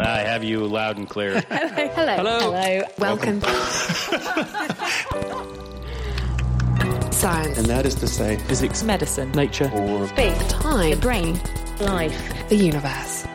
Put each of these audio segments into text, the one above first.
I have you loud and clear. Hello. Hello. Hello. Hello. Welcome. Science. And that is to say, physics, Medicine. nature, or Space. Time. The brain. Life. The universe.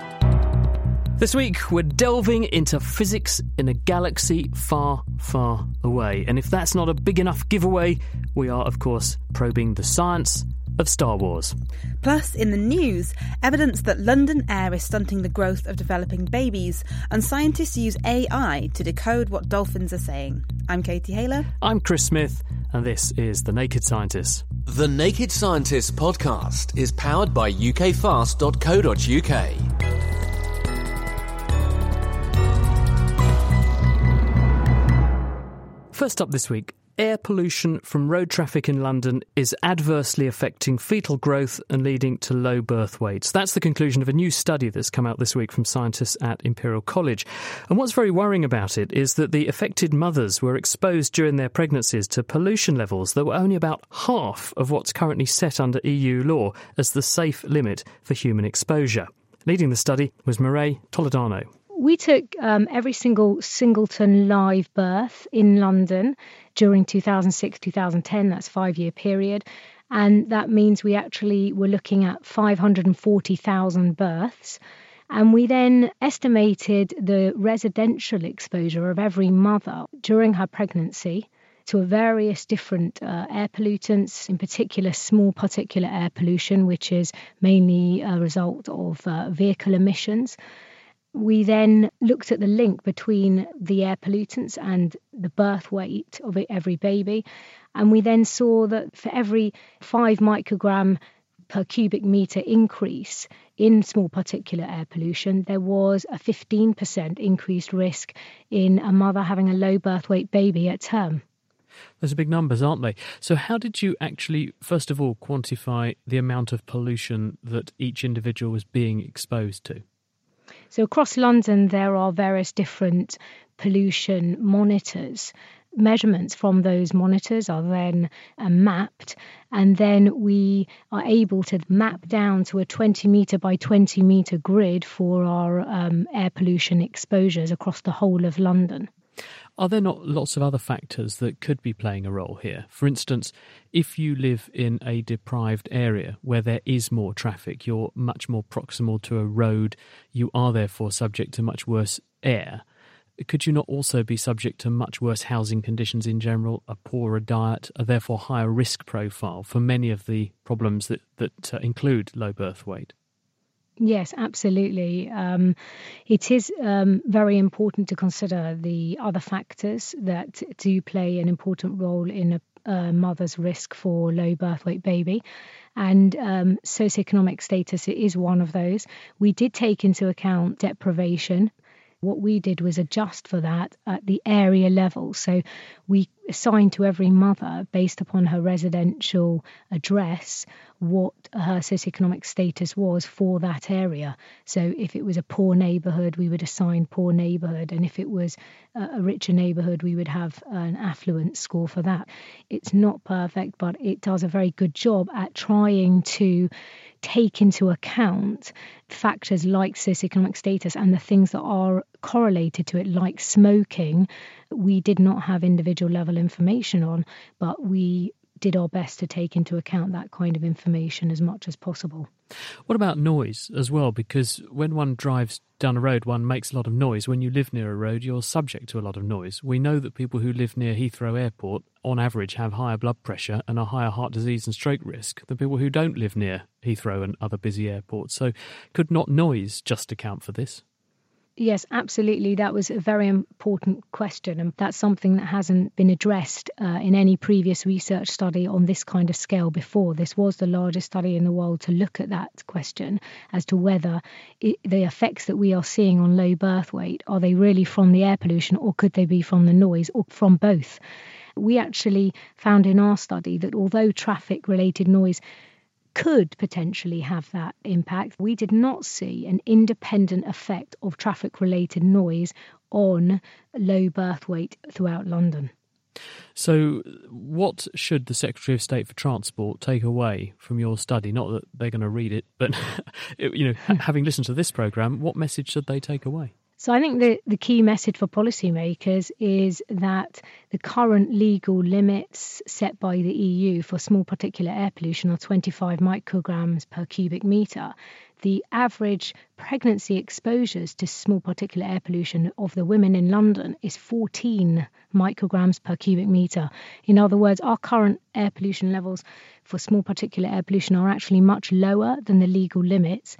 This week, we're delving into physics in a galaxy far, far away. And if that's not a big enough giveaway, we are, of course, probing the science of Star Wars. Plus, in the news, evidence that London air is stunting the growth of developing babies, and scientists use AI to decode what dolphins are saying. I'm Katie Haylor. I'm Chris Smith, and this is The Naked Scientist. The Naked Scientist podcast is powered by ukfast.co.uk. First up this week, air pollution from road traffic in London is adversely affecting fetal growth and leading to low birth weights. That's the conclusion of a new study that's come out this week from scientists at Imperial College. And what's very worrying about it is that the affected mothers were exposed during their pregnancies to pollution levels that were only about half of what's currently set under EU law as the safe limit for human exposure. Leading the study was Mireille Toledano. We took um, every single singleton live birth in London during 2006 2010, that's five year period. And that means we actually were looking at 540,000 births. And we then estimated the residential exposure of every mother during her pregnancy to various different uh, air pollutants, in particular small particulate air pollution, which is mainly a result of uh, vehicle emissions. We then looked at the link between the air pollutants and the birth weight of every baby. And we then saw that for every five microgram per cubic meter increase in small particulate air pollution, there was a 15% increased risk in a mother having a low birth weight baby at term. Those are big numbers, aren't they? So, how did you actually, first of all, quantify the amount of pollution that each individual was being exposed to? So across London, there are various different pollution monitors. Measurements from those monitors are then uh, mapped, and then we are able to map down to a 20 metre by 20 metre grid for our um, air pollution exposures across the whole of London. Are there not lots of other factors that could be playing a role here? For instance, if you live in a deprived area where there is more traffic, you're much more proximal to a road, you are therefore subject to much worse air. Could you not also be subject to much worse housing conditions in general, a poorer diet, a therefore higher risk profile for many of the problems that, that uh, include low birth weight? Yes, absolutely. Um, it is um, very important to consider the other factors that do play an important role in a, a mother's risk for low birth weight baby. And um, socioeconomic status is one of those. We did take into account deprivation. What we did was adjust for that at the area level. So we assigned to every mother, based upon her residential address, what her socioeconomic status was for that area. So if it was a poor neighbourhood, we would assign poor neighbourhood, and if it was a richer neighbourhood, we would have an affluent score for that. It's not perfect, but it does a very good job at trying to take into account factors like socioeconomic status and the things that are correlated to it, like smoking. We did not have individual level information on, but we did our best to take into account that kind of information as much as possible. What about noise as well? Because when one drives down a road, one makes a lot of noise. When you live near a road, you're subject to a lot of noise. We know that people who live near Heathrow Airport, on average, have higher blood pressure and a higher heart disease and stroke risk than people who don't live near Heathrow and other busy airports. So, could not noise just account for this? Yes, absolutely. That was a very important question, and that's something that hasn't been addressed uh, in any previous research study on this kind of scale before. This was the largest study in the world to look at that question as to whether it, the effects that we are seeing on low birth weight are they really from the air pollution, or could they be from the noise, or from both? We actually found in our study that although traffic related noise could potentially have that impact. We did not see an independent effect of traffic related noise on low birth weight throughout London. So, what should the Secretary of State for Transport take away from your study? Not that they're going to read it, but you know, having listened to this program, what message should they take away? So I think the, the key message for policymakers is that the current legal limits set by the EU for small particulate air pollution are 25 micrograms per cubic metre. The average pregnancy exposures to small particulate air pollution of the women in London is 14 micrograms per cubic metre. In other words, our current air pollution levels for small particulate air pollution are actually much lower than the legal limits,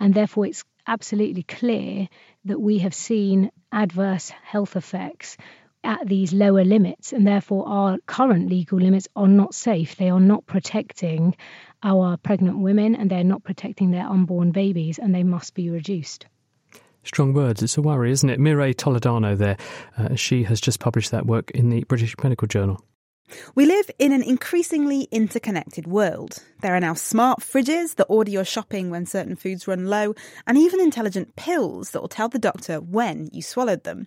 and therefore it's absolutely clear that we have seen adverse health effects at these lower limits, and therefore our current legal limits are not safe. They are not protecting our pregnant women and they're not protecting their unborn babies, and they must be reduced. Strong words. It's a worry, isn't it? Mireille Toledano there. Uh, she has just published that work in the British Medical Journal. We live in an increasingly interconnected world. There are now smart fridges that order your shopping when certain foods run low, and even intelligent pills that will tell the doctor when you swallowed them.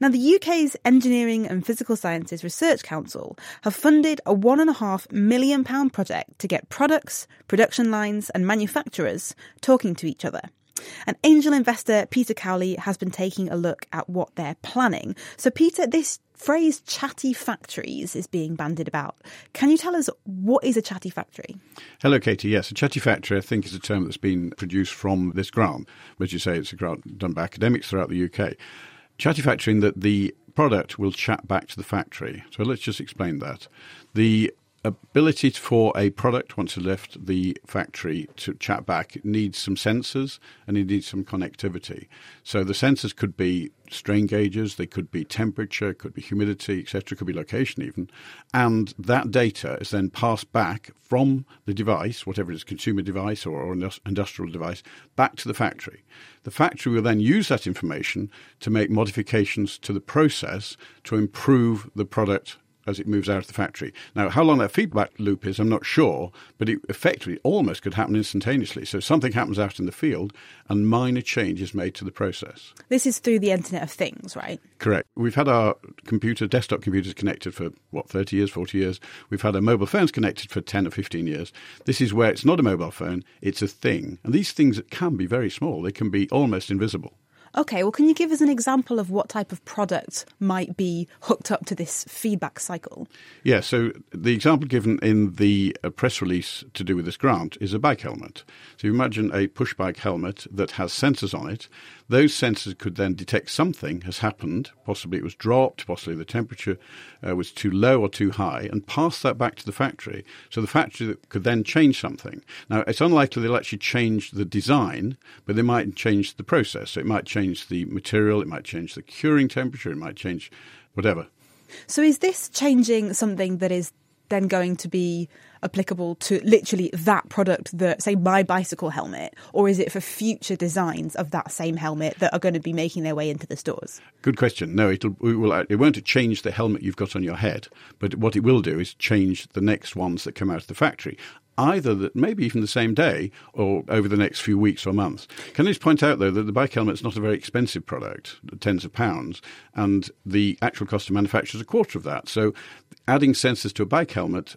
Now, the UK's Engineering and Physical Sciences Research Council have funded a £1.5 million project to get products, production lines, and manufacturers talking to each other. And angel investor Peter Cowley has been taking a look at what they're planning. So, Peter, this phrase chatty factories is being bandied about. Can you tell us what is a chatty factory? Hello, Katie. Yes, a chatty factory, I think, is a term that's been produced from this grant. As you say, it's a grant done by academics throughout the UK. Chatty factory in that the product will chat back to the factory. So let's just explain that. The ability for a product once it left the factory to chat back needs some sensors and it needs some connectivity. So the sensors could be strain gauges, they could be temperature, could be humidity, etc., could be location even, and that data is then passed back from the device, whatever it is, consumer device or, or industrial device, back to the factory. The factory will then use that information to make modifications to the process to improve the product as it moves out of the factory. Now, how long that feedback loop is, I'm not sure, but it effectively almost could happen instantaneously. So something happens out in the field and minor change is made to the process. This is through the Internet of Things, right? Correct. We've had our computer, desktop computers connected for, what, 30 years, 40 years. We've had our mobile phones connected for 10 or 15 years. This is where it's not a mobile phone, it's a thing. And these things can be very small, they can be almost invisible. Okay, well, can you give us an example of what type of product might be hooked up to this feedback cycle? Yeah, so the example given in the uh, press release to do with this grant is a bike helmet. So you imagine a push bike helmet that has sensors on it. Those sensors could then detect something has happened, possibly it was dropped, possibly the temperature uh, was too low or too high, and pass that back to the factory. So the factory could then change something. Now, it's unlikely they'll actually change the design, but they might change the process. So it might change the material, it might change the curing temperature, it might change whatever. So is this changing something that is then going to be applicable to literally that product that say my bicycle helmet or is it for future designs of that same helmet that are going to be making their way into the stores good question no it'll it, will, it won't change the helmet you've got on your head but what it will do is change the next ones that come out of the factory either that maybe even the same day or over the next few weeks or months. Can I just point out though that the bike helmet is not a very expensive product, tens of pounds, and the actual cost of manufacture is a quarter of that. So adding sensors to a bike helmet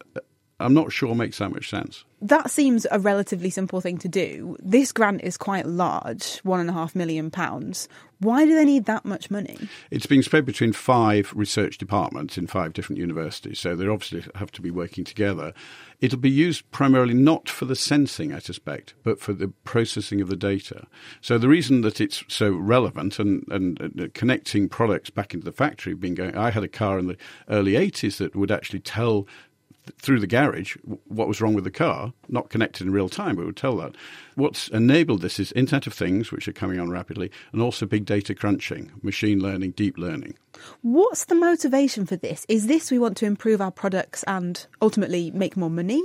I'm not sure makes that much sense. That seems a relatively simple thing to do. This grant is quite large, one and a half million pounds. Why do they need that much money? It's being spread between five research departments in five different universities, so they obviously have to be working together. It'll be used primarily not for the sensing, I suspect, but for the processing of the data. So the reason that it's so relevant and, and, and connecting products back into the factory, being going, I had a car in the early 80s that would actually tell through the garage what was wrong with the car, not connected in real time, but would tell that. What's enabled this is Internet of Things, which are coming on rapidly, and also big data crunching, machine learning, deep learning. What's the motivation for this? Is this we want to improve our products and ultimately make more money?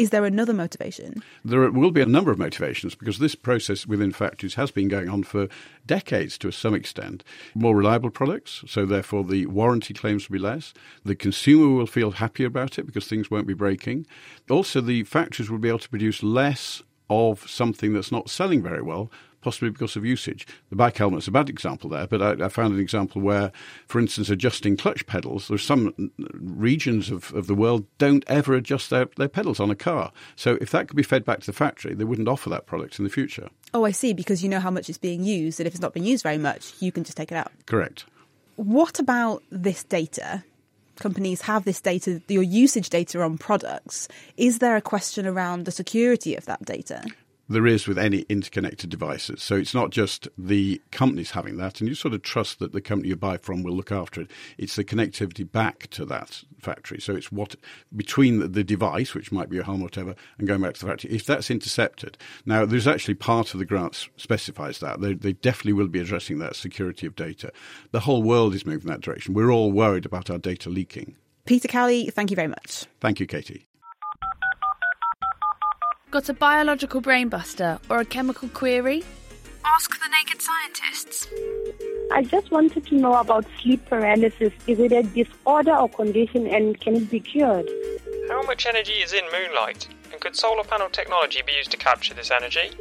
Is there another motivation? There will be a number of motivations because this process within factories has been going on for decades to some extent. More reliable products, so therefore the warranty claims will be less. The consumer will feel happier about it because things won't be breaking. Also, the factories will be able to produce less of something that's not selling very well possibly because of usage. The bike helmet's a bad example there, but I, I, found an example where, for instance, adjusting clutch pedals, there's some regions of, of the world don't ever adjust their, their pedals on a car. So if that could be fed back to the factory, they wouldn't offer that product in the future. Oh, I see, because you know how much it's being used, and if it's not being used very much, you can just take it out. Correct. What about this data? companies have this data, your usage data on products, is there a question around the security of that data? There is with any interconnected devices. So it's not just the companies having that, and you sort of trust that the company you buy from will look after it. It's the connectivity back to that factory. So it's what between the device, which might be a home or whatever, and going back to the factory. If that's intercepted, now there's actually part of the grant specifies that they, they definitely will be addressing that security of data. The whole world is moving that direction. We're all worried about our data leaking. Peter Cowley, thank you very much. Thank you, Katie. Got a biological brainbuster or a chemical query? Ask the naked scientists. I just wanted to know about sleep paralysis. Is it a disorder or condition and can it be cured? How much energy is in moonlight? And could solar panel technology be used to capture this energy?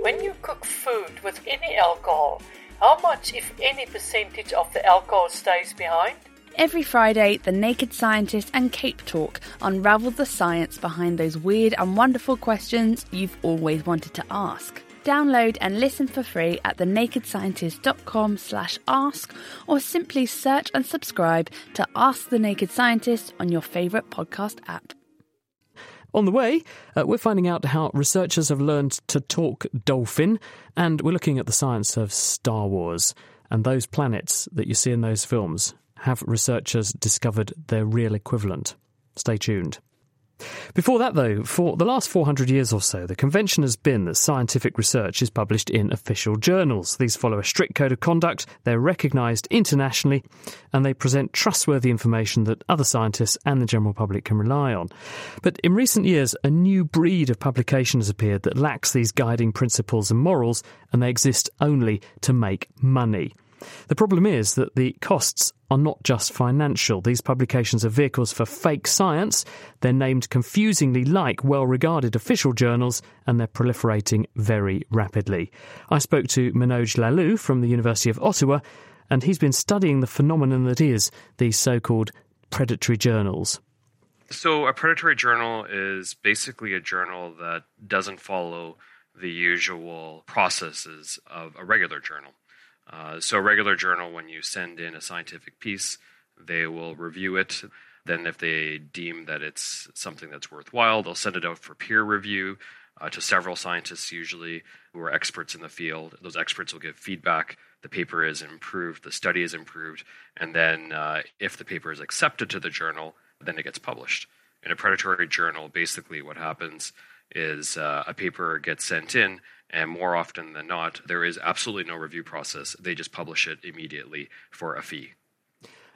When you cook food with any alcohol, how much, if any, percentage of the alcohol stays behind? Every Friday, The Naked Scientist and Cape Talk unravel the science behind those weird and wonderful questions you've always wanted to ask. Download and listen for free at thenakedscientist.com slash ask or simply search and subscribe to Ask the Naked Scientist on your favourite podcast app. On the way, uh, we're finding out how researchers have learned to talk dolphin, and we're looking at the science of Star Wars and those planets that you see in those films have researchers discovered their real equivalent? Stay tuned. Before that, though, for the last 400 years or so, the convention has been that scientific research is published in official journals. These follow a strict code of conduct, they're recognised internationally, and they present trustworthy information that other scientists and the general public can rely on. But in recent years, a new breed of publication has appeared that lacks these guiding principles and morals, and they exist only to make money. The problem is that the costs are not just financial. These publications are vehicles for fake science. They're named confusingly like well regarded official journals, and they're proliferating very rapidly. I spoke to Manoj Lalu from the University of Ottawa, and he's been studying the phenomenon that is these so called predatory journals. So, a predatory journal is basically a journal that doesn't follow the usual processes of a regular journal. Uh, so, a regular journal, when you send in a scientific piece, they will review it. Then, if they deem that it's something that's worthwhile, they'll send it out for peer review uh, to several scientists, usually who are experts in the field. Those experts will give feedback. The paper is improved, the study is improved, and then uh, if the paper is accepted to the journal, then it gets published. In a predatory journal, basically what happens is uh, a paper gets sent in, and more often than not, there is absolutely no review process. They just publish it immediately for a fee.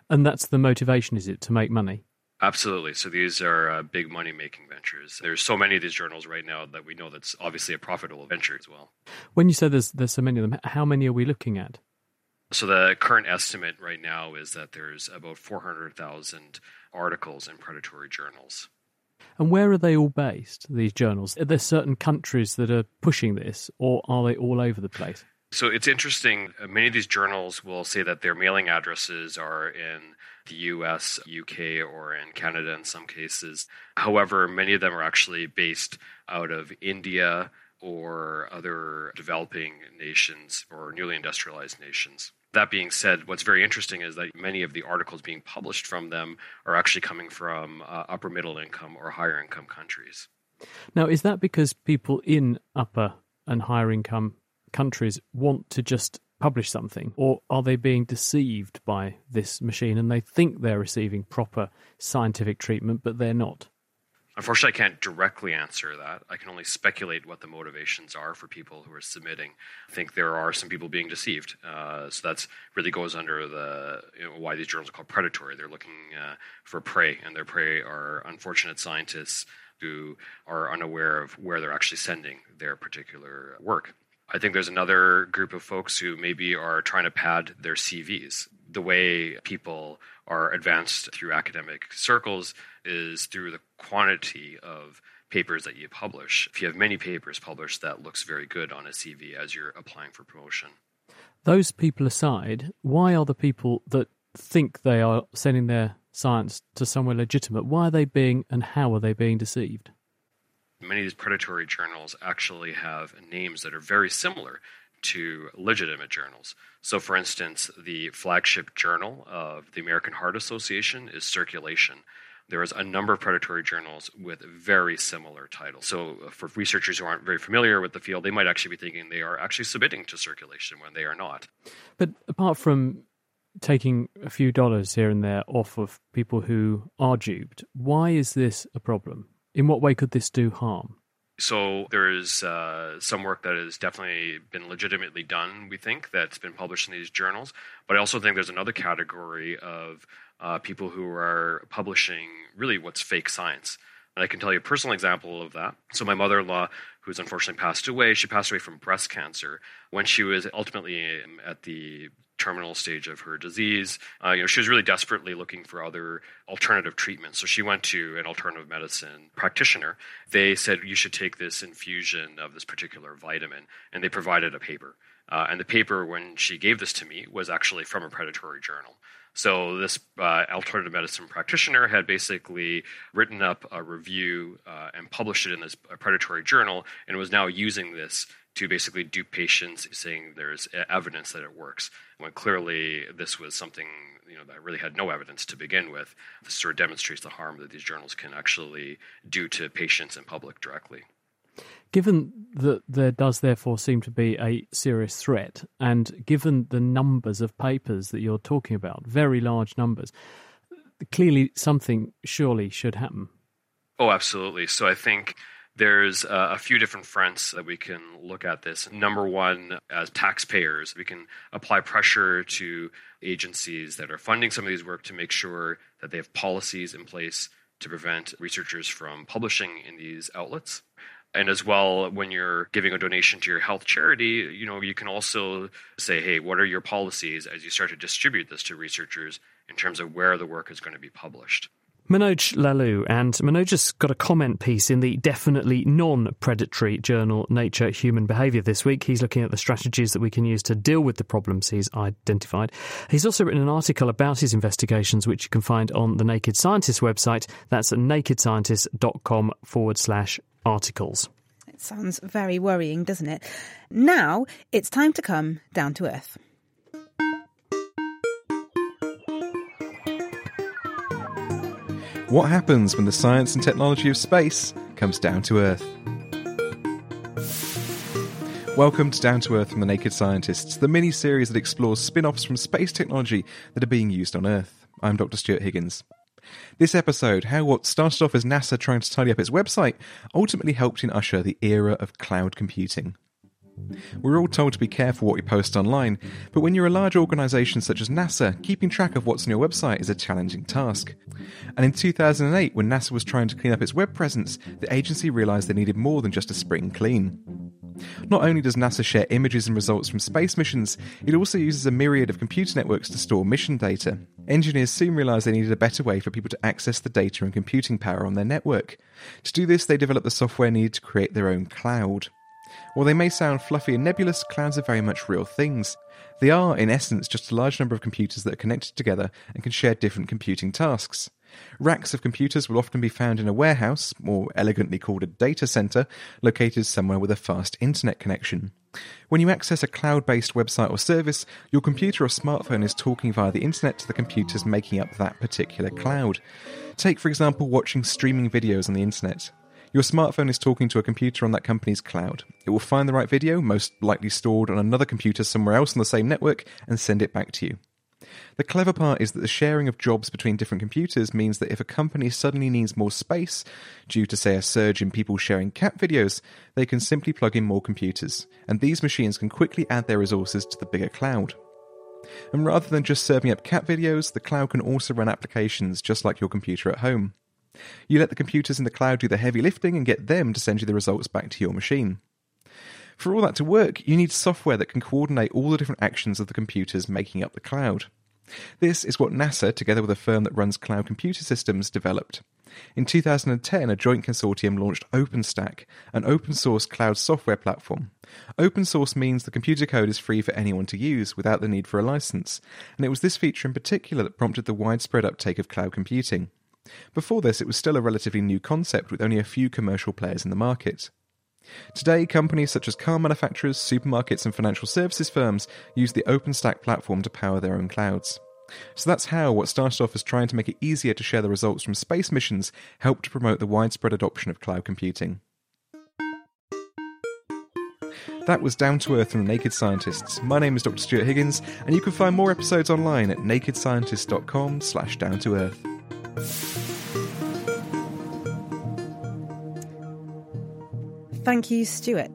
And that's the motivation, is it, to make money? Absolutely. So these are uh, big money making ventures. There's so many of these journals right now that we know that's obviously a profitable venture as well. When you say there's there's so many of them, how many are we looking at? So the current estimate right now is that there's about 400,000 articles in predatory journals. And where are they all based, these journals? Are there certain countries that are pushing this, or are they all over the place? So it's interesting. Uh, many of these journals will say that their mailing addresses are in the US, UK, or in Canada in some cases. However, many of them are actually based out of India or other developing nations or newly industrialized nations. That being said, what's very interesting is that many of the articles being published from them are actually coming from uh, upper middle income or higher income countries. Now, is that because people in upper and higher income countries want to just publish something, or are they being deceived by this machine and they think they're receiving proper scientific treatment, but they're not? Unfortunately, I can't directly answer that. I can only speculate what the motivations are for people who are submitting. I think there are some people being deceived. Uh, so that's really goes under the you know, why these journals are called predatory. They're looking uh, for prey, and their prey are unfortunate scientists who are unaware of where they're actually sending their particular work. I think there's another group of folks who maybe are trying to pad their CVs. The way people are advanced through academic circles is through the quantity of papers that you publish. If you have many papers published, that looks very good on a CV as you're applying for promotion. Those people aside, why are the people that think they are sending their science to somewhere legitimate, why are they being and how are they being deceived? Many of these predatory journals actually have names that are very similar to legitimate journals. So, for instance, the flagship journal of the American Heart Association is Circulation. There is a number of predatory journals with very similar titles. So, uh, for researchers who aren't very familiar with the field, they might actually be thinking they are actually submitting to circulation when they are not. But apart from taking a few dollars here and there off of people who are duped, why is this a problem? In what way could this do harm? So there is uh, some work that has definitely been legitimately done. We think that's been published in these journals, but I also think there's another category of uh, people who are publishing really what's fake science. And I can tell you a personal example of that. So my mother-in-law, who's unfortunately passed away, she passed away from breast cancer when she was ultimately at the terminal stage of her disease. Uh, you know, she was really desperately looking for other alternative treatments. So she went to an alternative medicine practitioner. They said you should take this infusion of this particular vitamin, and they provided a paper. Uh, and the paper, when she gave this to me, was actually from a predatory journal. So this uh, alternative medicine practitioner had basically written up a review uh, and published it in this predatory journal, and was now using this to basically dupe patients, saying there's evidence that it works. When clearly this was something you know that really had no evidence to begin with. This sort of demonstrates the harm that these journals can actually do to patients and public directly. Given that there does therefore seem to be a serious threat, and given the numbers of papers that you're talking about, very large numbers, clearly something surely should happen. Oh, absolutely. So I think there's uh, a few different fronts that we can look at this. Number one, as taxpayers, we can apply pressure to agencies that are funding some of these work to make sure that they have policies in place to prevent researchers from publishing in these outlets. And as well, when you're giving a donation to your health charity, you know, you can also say, hey, what are your policies as you start to distribute this to researchers in terms of where the work is going to be published? Manoj Lalu, and Manoj has got a comment piece in the definitely non predatory journal Nature Human Behaviour this week. He's looking at the strategies that we can use to deal with the problems he's identified. He's also written an article about his investigations, which you can find on the Naked Scientist website. That's at nakedscientist.com forward slash articles. It sounds very worrying, doesn't it? Now it's time to come down to earth. What happens when the science and technology of space comes down to Earth? Welcome to Down to Earth from the Naked Scientists, the mini series that explores spin offs from space technology that are being used on Earth. I'm Dr. Stuart Higgins. This episode, how what started off as NASA trying to tidy up its website ultimately helped in usher the era of cloud computing. We're all told to be careful what we post online, but when you're a large organisation such as NASA, keeping track of what's on your website is a challenging task. And in 2008, when NASA was trying to clean up its web presence, the agency realised they needed more than just a spring clean. Not only does NASA share images and results from space missions, it also uses a myriad of computer networks to store mission data. Engineers soon realised they needed a better way for people to access the data and computing power on their network. To do this, they developed the software needed to create their own cloud. While they may sound fluffy and nebulous, clouds are very much real things. They are, in essence, just a large number of computers that are connected together and can share different computing tasks. Racks of computers will often be found in a warehouse, more elegantly called a data center, located somewhere with a fast internet connection. When you access a cloud based website or service, your computer or smartphone is talking via the internet to the computers making up that particular cloud. Take, for example, watching streaming videos on the internet. Your smartphone is talking to a computer on that company's cloud. It will find the right video, most likely stored on another computer somewhere else on the same network, and send it back to you. The clever part is that the sharing of jobs between different computers means that if a company suddenly needs more space, due to, say, a surge in people sharing cat videos, they can simply plug in more computers, and these machines can quickly add their resources to the bigger cloud. And rather than just serving up cat videos, the cloud can also run applications just like your computer at home. You let the computers in the cloud do the heavy lifting and get them to send you the results back to your machine. For all that to work, you need software that can coordinate all the different actions of the computers making up the cloud. This is what NASA, together with a firm that runs cloud computer systems, developed. In 2010, a joint consortium launched OpenStack, an open source cloud software platform. Open source means the computer code is free for anyone to use without the need for a license, and it was this feature in particular that prompted the widespread uptake of cloud computing. Before this, it was still a relatively new concept with only a few commercial players in the market. Today, companies such as car manufacturers, supermarkets, and financial services firms use the OpenStack platform to power their own clouds. So that's how what started off as trying to make it easier to share the results from space missions helped to promote the widespread adoption of cloud computing. That was Down to Earth from Naked Scientists. My name is Dr. Stuart Higgins, and you can find more episodes online at nakedscientist.com slash down to earth. Thank you, Stuart.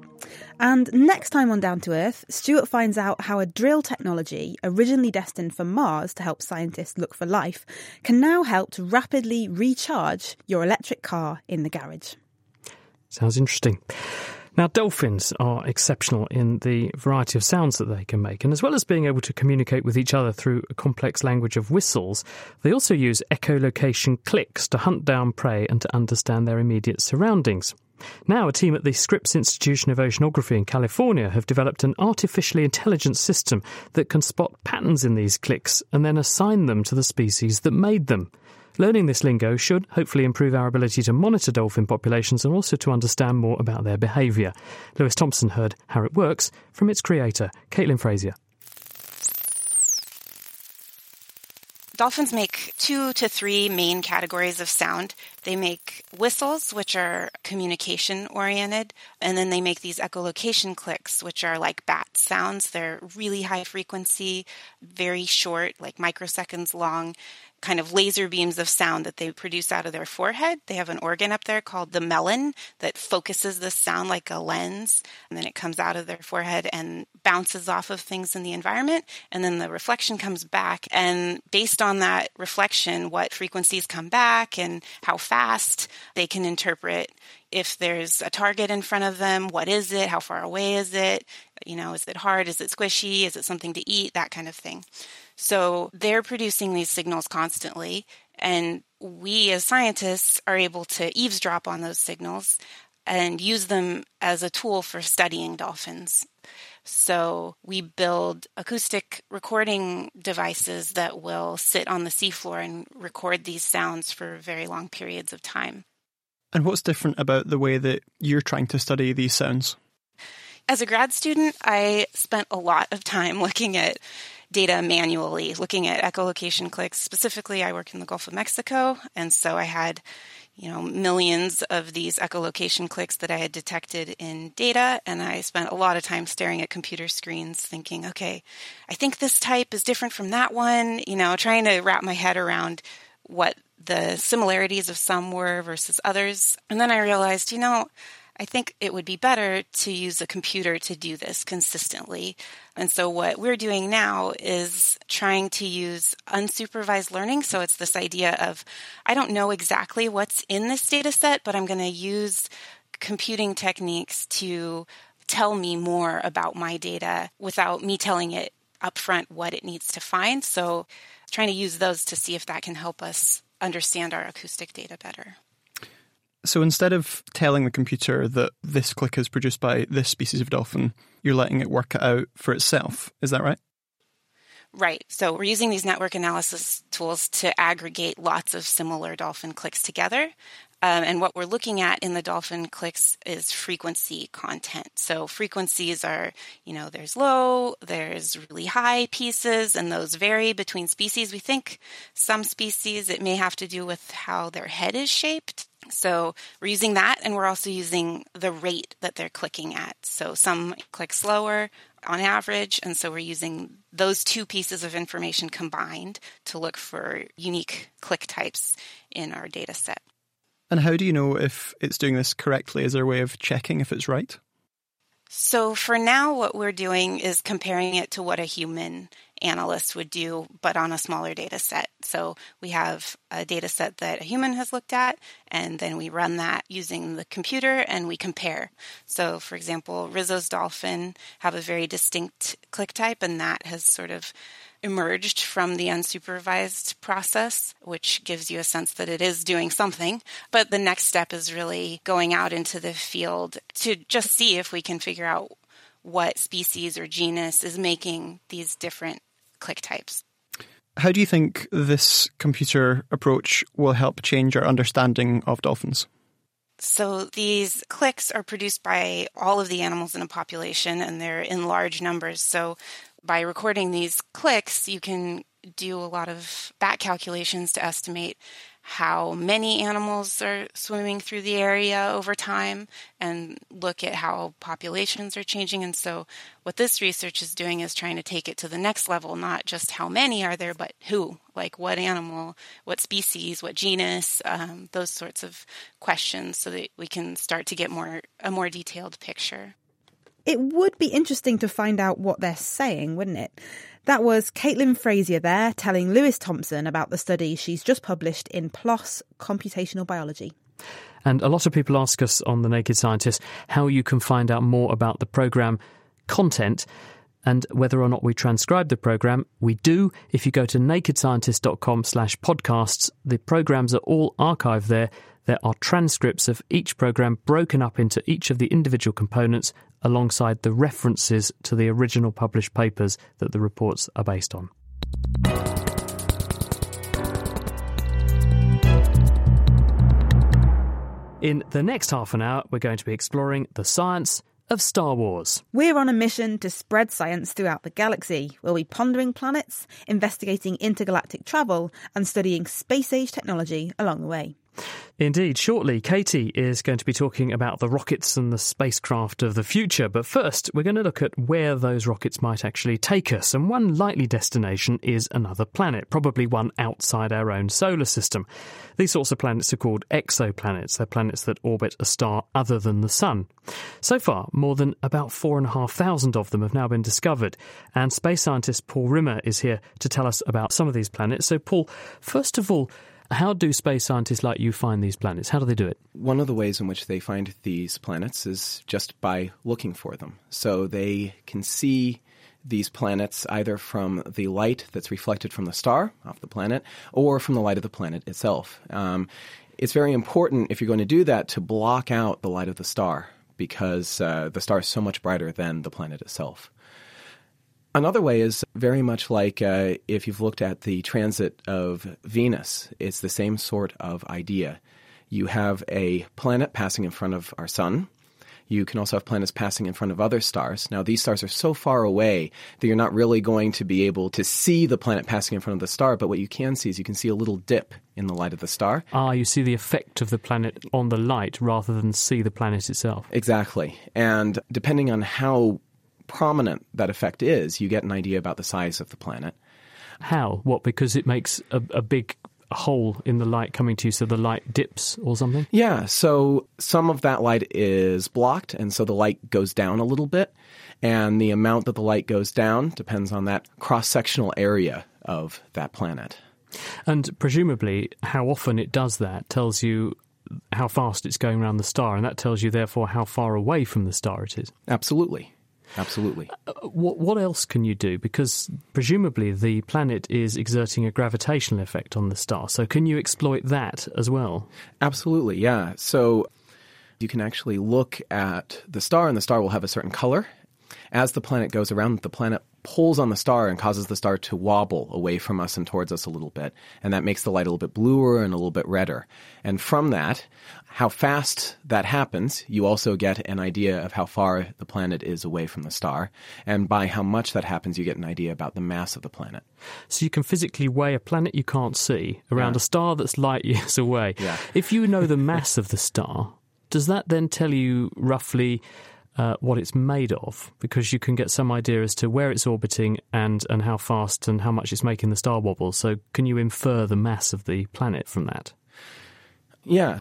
And next time on Down to Earth, Stuart finds out how a drill technology, originally destined for Mars to help scientists look for life, can now help to rapidly recharge your electric car in the garage. Sounds interesting. Now, dolphins are exceptional in the variety of sounds that they can make, and as well as being able to communicate with each other through a complex language of whistles, they also use echolocation clicks to hunt down prey and to understand their immediate surroundings. Now, a team at the Scripps Institution of Oceanography in California have developed an artificially intelligent system that can spot patterns in these clicks and then assign them to the species that made them. Learning this lingo should hopefully improve our ability to monitor dolphin populations and also to understand more about their behaviour. Lewis Thompson heard how it works from its creator, Kaitlin Frasier. Dolphins make two to three main categories of sound. They make whistles, which are communication oriented, and then they make these echolocation clicks, which are like bat sounds. They're really high frequency, very short, like microseconds long kind of laser beams of sound that they produce out of their forehead. They have an organ up there called the melon that focuses the sound like a lens, and then it comes out of their forehead and bounces off of things in the environment, and then the reflection comes back. And based on that reflection, what frequencies come back and how fast they can interpret if there's a target in front of them, what is it? How far away is it? You know, is it hard? Is it squishy? Is it something to eat? That kind of thing. So they're producing these signals constantly, and we as scientists are able to eavesdrop on those signals and use them as a tool for studying dolphins. So we build acoustic recording devices that will sit on the seafloor and record these sounds for very long periods of time. And what's different about the way that you're trying to study these sounds? As a grad student, I spent a lot of time looking at data manually, looking at echolocation clicks. Specifically, I work in the Gulf of Mexico, and so I had you know millions of these echolocation clicks that I had detected in data, and I spent a lot of time staring at computer screens, thinking, okay, I think this type is different from that one. You know, trying to wrap my head around what the similarities of some were versus others, and then I realized, you know. I think it would be better to use a computer to do this consistently. And so what we're doing now is trying to use unsupervised learning. So it's this idea of I don't know exactly what's in this data set, but I'm going to use computing techniques to tell me more about my data without me telling it upfront what it needs to find. So trying to use those to see if that can help us understand our acoustic data better. So instead of telling the computer that this click is produced by this species of dolphin, you're letting it work it out for itself. Is that right? Right. So we're using these network analysis tools to aggregate lots of similar dolphin clicks together. Um, and what we're looking at in the dolphin clicks is frequency content. So frequencies are, you know, there's low, there's really high pieces, and those vary between species. We think some species it may have to do with how their head is shaped. So we're using that, and we're also using the rate that they're clicking at. So some click slower, on average. And so we're using those two pieces of information combined to look for unique click types in our data set. And how do you know if it's doing this correctly? Is there a way of checking if it's right? So for now, what we're doing is comparing it to what a human analyst would do, but on a smaller data set. So we have a data set that a human has looked at, and then we run that using the computer and we compare. So, for example, Risso's dolphin have a very distinct click type, and that has sort of emerged from the unsupervised process, which gives you a sense that it is doing something. But the next step is really going out into the field to just see if we can figure out what species or genus is making these different click types. How do you think this computer approach will help change our understanding of dolphins? So these clicks are produced by all of the animals in a population and they're in large numbers. So by recording these clicks, you can do a lot of back calculations to estimate how many animals are swimming through the area over time and look at how populations are changing. And so, what this research is doing is trying to take it to the next level, not just how many are there, but who, like what animal, what species, what genus, um, those sorts of questions, so that we can start to get more a more detailed picture. It would be interesting to find out what they're saying, wouldn't it? That was Kaitlin Frasier there telling Lewis Thompson about the study she's just published in PLOS Computational Biology. And a lot of people ask us on The Naked Scientist how you can find out more about the programme content and whether or not we transcribe the program. We do. If you go to nakedscientist.com slash podcasts the programs are all archived there. There are transcripts of each program broken up into each of the individual components alongside the references to the original published papers that the reports are based on. In the next half an hour, we're going to be exploring the science of Star Wars. We're on a mission to spread science throughout the galaxy. We'll be pondering planets, investigating intergalactic travel, and studying space age technology along the way. Indeed, shortly, Katie is going to be talking about the rockets and the spacecraft of the future. But first, we're going to look at where those rockets might actually take us. And one likely destination is another planet, probably one outside our own solar system. These sorts of planets are called exoplanets. They're planets that orbit a star other than the Sun. So far, more than about 4,500 of them have now been discovered. And space scientist Paul Rimmer is here to tell us about some of these planets. So, Paul, first of all, how do space scientists like you find these planets? How do they do it? One of the ways in which they find these planets is just by looking for them. So they can see these planets either from the light that's reflected from the star off the planet or from the light of the planet itself. Um, it's very important if you're going to do that to block out the light of the star because uh, the star is so much brighter than the planet itself. Another way is very much like uh, if you've looked at the transit of Venus, it's the same sort of idea. You have a planet passing in front of our sun. You can also have planets passing in front of other stars. Now, these stars are so far away that you're not really going to be able to see the planet passing in front of the star, but what you can see is you can see a little dip in the light of the star. Ah, you see the effect of the planet on the light rather than see the planet itself. Exactly. And depending on how prominent that effect is, you get an idea about the size of the planet. How? What? Because it makes a, a big hole in the light coming to you, so the light dips or something? Yeah, so some of that light is blocked, and so the light goes down a little bit. And the amount that the light goes down depends on that cross sectional area of that planet. And presumably, how often it does that tells you how fast it's going around the star, and that tells you, therefore, how far away from the star it is. Absolutely. Absolutely. Uh, what, what else can you do? Because presumably the planet is exerting a gravitational effect on the star. So can you exploit that as well? Absolutely, yeah. So you can actually look at the star, and the star will have a certain color. As the planet goes around, the planet pulls on the star and causes the star to wobble away from us and towards us a little bit. And that makes the light a little bit bluer and a little bit redder. And from that, how fast that happens, you also get an idea of how far the planet is away from the star. And by how much that happens, you get an idea about the mass of the planet. So you can physically weigh a planet you can't see around Yeah. a star that's light years away. Yeah. If you know the mass of the star, does that then tell you roughly uh, what it's made of because you can get some idea as to where it's orbiting and, and how fast and how much it's making the star wobble. So, can you infer the mass of the planet from that? Yeah.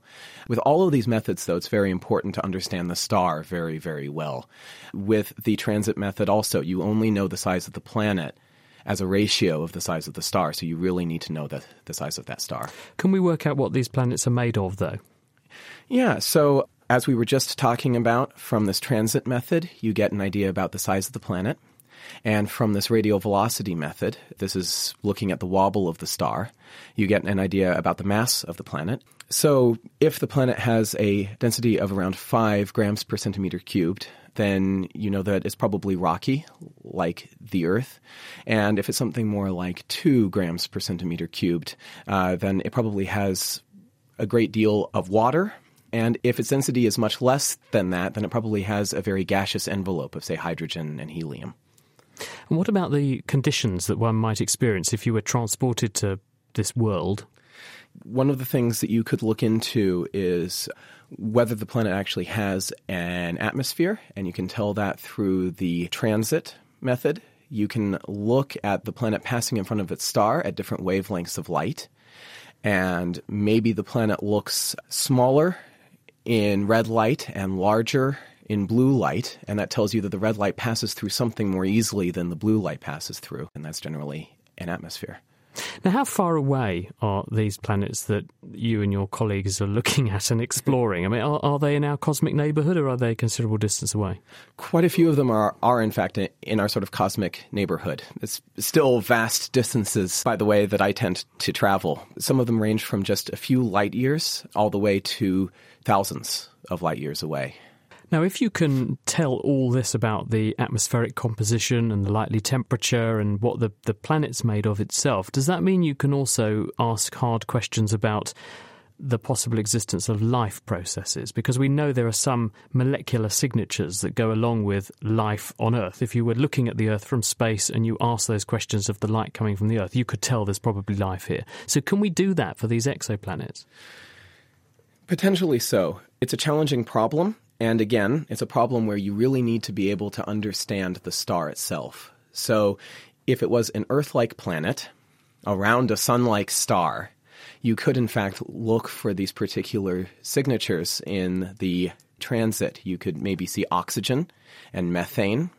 With all of these methods, though, it's very important to understand the star very, very well. With the transit method, also, you only know the size of the planet as a ratio of the size of the star, so you really need to know the, the size of that star. Can we work out what these planets are made of, though? Yeah, so as we were just talking about, from this transit method, you get an idea about the size of the planet. And from this radial velocity method, this is looking at the wobble of the star, you get an idea about the mass of the planet. So if the planet has a density of around 5 grams per centimeter cubed, then you know that it's probably rocky, like the Earth. And if it's something more like 2 grams per centimeter cubed, uh, then it probably has a great deal of water. And if its density is much less than that, then it probably has a very gaseous envelope of, say, hydrogen and helium. And what about the conditions that one might experience if you were transported to this world? One of the things that you could look into is whether the planet actually has an atmosphere, and you can tell that through the transit method. You can look at the planet passing in front of its star at different wavelengths of light, and maybe the planet looks smaller in red light and larger in blue light, and that tells you that the red light passes through something more easily than the blue light passes through, and that's generally an atmosphere. Now, how far away are these planets that you and your colleagues are looking at and exploring? I mean, are, are they in our cosmic neighbourhood or are they a considerable distance away? Quite a few of them are, are in fact, in our sort of cosmic neighbourhood. It's still vast distances, by the way, that I tend to travel. Some of them range from just a few light years all the way to thousands of light years away. Now, if you can tell all this about the atmospheric composition and the likely temperature and what the, the planet's made of itself, does that mean you can also ask hard questions about the possible existence of life processes? Because we know there are some molecular signatures that go along with life on Earth. If you were looking at the Earth from space and you ask those questions of the light coming from the Earth, you could tell there's probably life here. So, can we do that for these exoplanets? Potentially so. It's a challenging problem and again, it's a problem where you really need to be able to understand the star itself. So, if it was an Earth like planet around a sun like star, you could in fact look for these particular signatures in the transit. You could maybe see oxygen and methane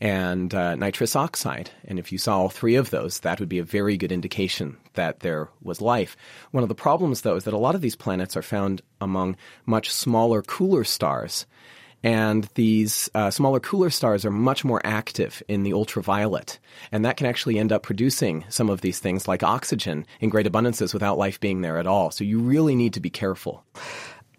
and uh, nitrous oxide. And if you saw all three of those, that would be a very good indication that there was life. One of the problems, though, is that a lot of these planets are found among much smaller, cooler stars. And these uh, smaller, cooler stars are much more active in the ultraviolet. And that can actually end up producing some of these things like oxygen in great abundances without life being there at all. So you really need to be careful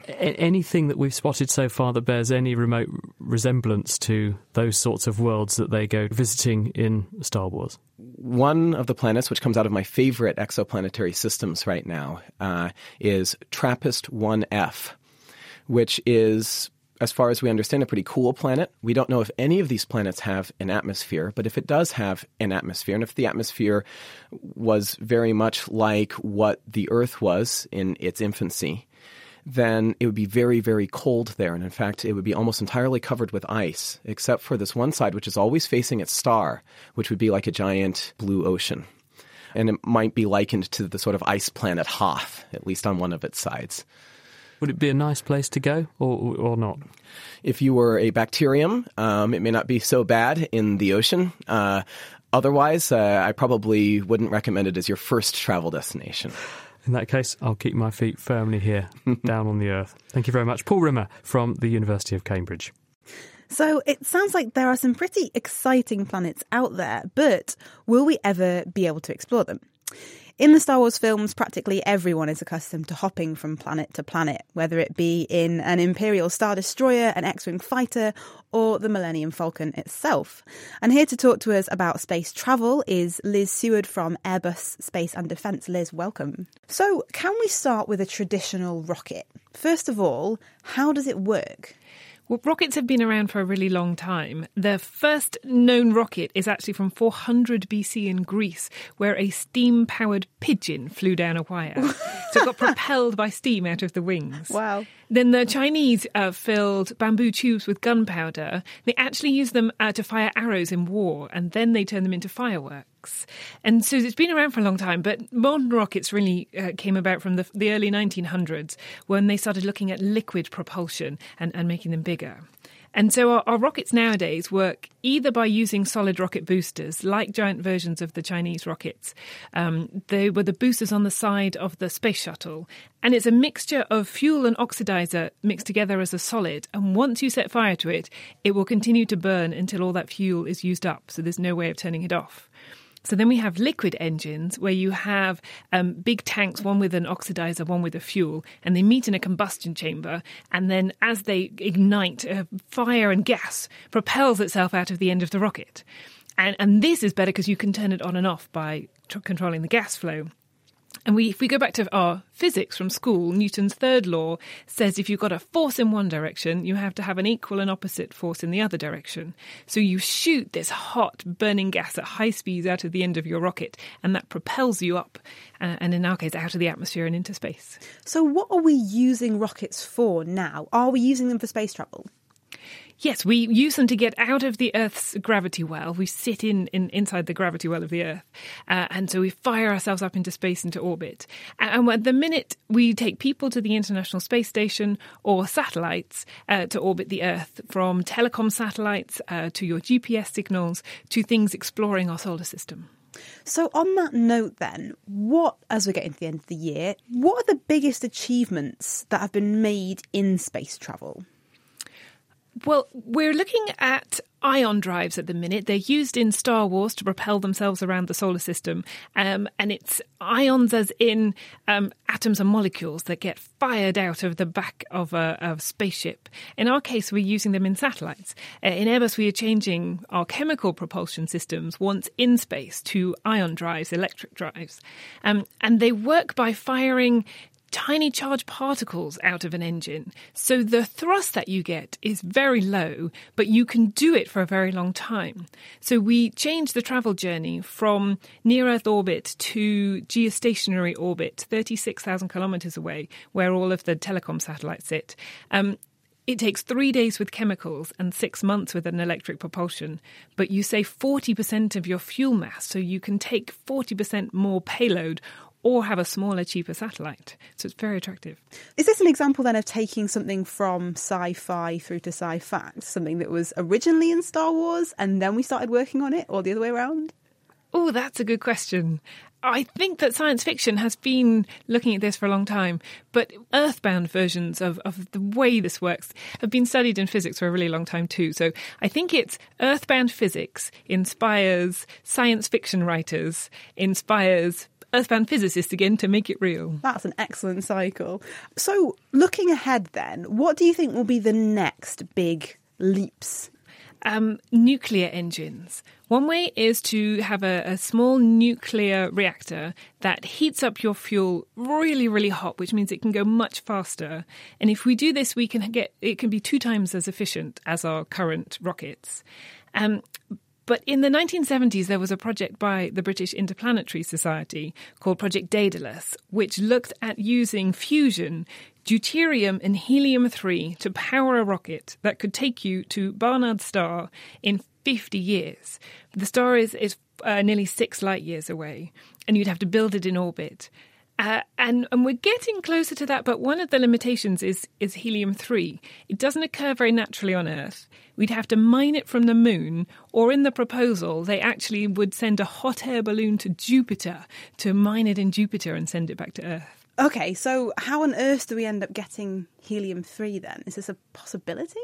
anything that we've spotted so far that bears any remote resemblance to those sorts of worlds that they go visiting in Star Wars? One of the planets, which comes out of my favorite exoplanetary systems right now, uh, is TRAPPIST 1F, which is as far as we understand, a pretty cool planet. We don't know if any of these planets have an atmosphere, but if it does have an atmosphere, and if the atmosphere was very much like what the Earth was in its infancy, then it would be very, very cold there. And in fact, it would be almost entirely covered with ice, except for this one side, which is always facing its star, which would be like a giant blue ocean. And it might be likened to the sort of ice planet Hoth, at least on one of its sides. Would it be a nice place to go or, or not? If you were a bacterium, um, it may not be so bad in the ocean. Uh, otherwise, uh, I probably wouldn't recommend it as your first travel destination. In that case, I'll keep my feet firmly here, down on the earth. Thank you very much. Paul Rimmer from the University of Cambridge. So it sounds like there are some pretty exciting planets out there, but will we ever be able to explore them? In the Star Wars films, practically everyone is accustomed to hopping from planet to planet, whether it be in an Imperial Star Destroyer, an X Wing fighter, or the Millennium Falcon itself. And here to talk to us about space travel is Liz Seward from Airbus Space and Defence. Liz, welcome. So, can we start with a traditional rocket? First of all, how does it work? Well, rockets have been around for a really long time. The first known rocket is actually from 400 BC in Greece, where a steam powered pigeon flew down a wire. so it got propelled by steam out of the wings. Wow. Then the Chinese uh, filled bamboo tubes with gunpowder. They actually used them uh, to fire arrows in war, and then they turned them into fireworks. And so it's been around for a long time, but modern rockets really uh, came about from the, the early 1900s when they started looking at liquid propulsion and, and making them bigger. And so our, our, rockets nowadays work either by using solid rocket boosters, like giant versions of the Chinese rockets. Um, they were the boosters on the side of the space shuttle. And it's a mixture of fuel and oxidizer mixed together as a solid. And once you set fire to it, it will continue to burn until all that fuel is used up. So there's no way of turning it off. So then we have liquid engines where you have um, big tanks, one with an oxidizer, one with a fuel, and they meet in a combustion chamber. And then as they ignite, uh, fire and gas propels itself out of the end of the rocket. And, and this is better because you can turn it on and off by controlling the gas flow. And we, if we go back to our physics from school, Newton's third law says if you've got a force in one direction, you have to have an equal and opposite force in the other direction. So you shoot this hot, burning gas at high speeds out of the end of your rocket, and that propels you up, uh, and in our case, out of the atmosphere and into space. So, what are we using rockets for now? Are we using them for space travel? Yes, we use them to get out of the Earth's gravity well. We sit in, in inside the gravity well of the Earth, uh, and so we fire ourselves up into space into orbit. And at the minute we take people to the International Space Station or satellites uh, to orbit the Earth, from telecom satellites uh, to your GPS signals to things exploring our solar system. So, on that note, then, what, as we're getting to the end of the year, what are the biggest achievements that have been made in space travel? Well, we're looking at ion drives at the minute. They're used in Star Wars to propel themselves around the solar system. Um, and it's ions as in um, atoms and molecules that get fired out of the back of a, a spaceship. In our case, we're using them in satellites. Uh, in Airbus, we are changing our chemical propulsion systems once in space to ion drives, electric drives. Um, and they work by firing tiny charge particles out of an engine. So the thrust that you get is very low, but you can do it for a very long time. So we changed the travel journey from near Earth orbit to geostationary orbit, 36,000 kilometers away, where all of the telecom satellites sit. Um, it takes three days with chemicals and six months with an electric propulsion, but you save 40% of your fuel mass, so you can take 40% more payload or have a smaller, cheaper satellite. So it's very attractive. Is this an example then of taking something from sci fi through to sci fact, something that was originally in Star Wars and then we started working on it, or the other way around? Oh, that's a good question. I think that science fiction has been looking at this for a long time, but earthbound versions of, of the way this works have been studied in physics for a really long time too. So I think it's earthbound physics inspires science fiction writers, inspires earthbound physicists again to make it real. That's an excellent cycle. So, looking ahead then, what do you think will be the next big leaps? Um, nuclear engines. One way is to have a, a, small nuclear reactor that heats up your fuel really, really hot, which means it can go much faster. And if we do this, we can get it can be two times as efficient as our current rockets. Um, but in the 1970s, there was a project by the British Interplanetary Society called Project Daedalus, which looked at using fusion, deuterium and helium 3 to power a rocket that could take you to Barnard's star in 50 years. The star is, is uh, nearly six light years away, and you'd have to build it in orbit. Uh, and and we're getting closer to that, but one of the limitations is is helium three. It doesn't occur very naturally on Earth. We'd have to mine it from the moon, or in the proposal, they actually would send a hot air balloon to Jupiter to mine it in Jupiter and send it back to Earth. Okay, so how on earth do we end up getting helium three then? Is this a possibility?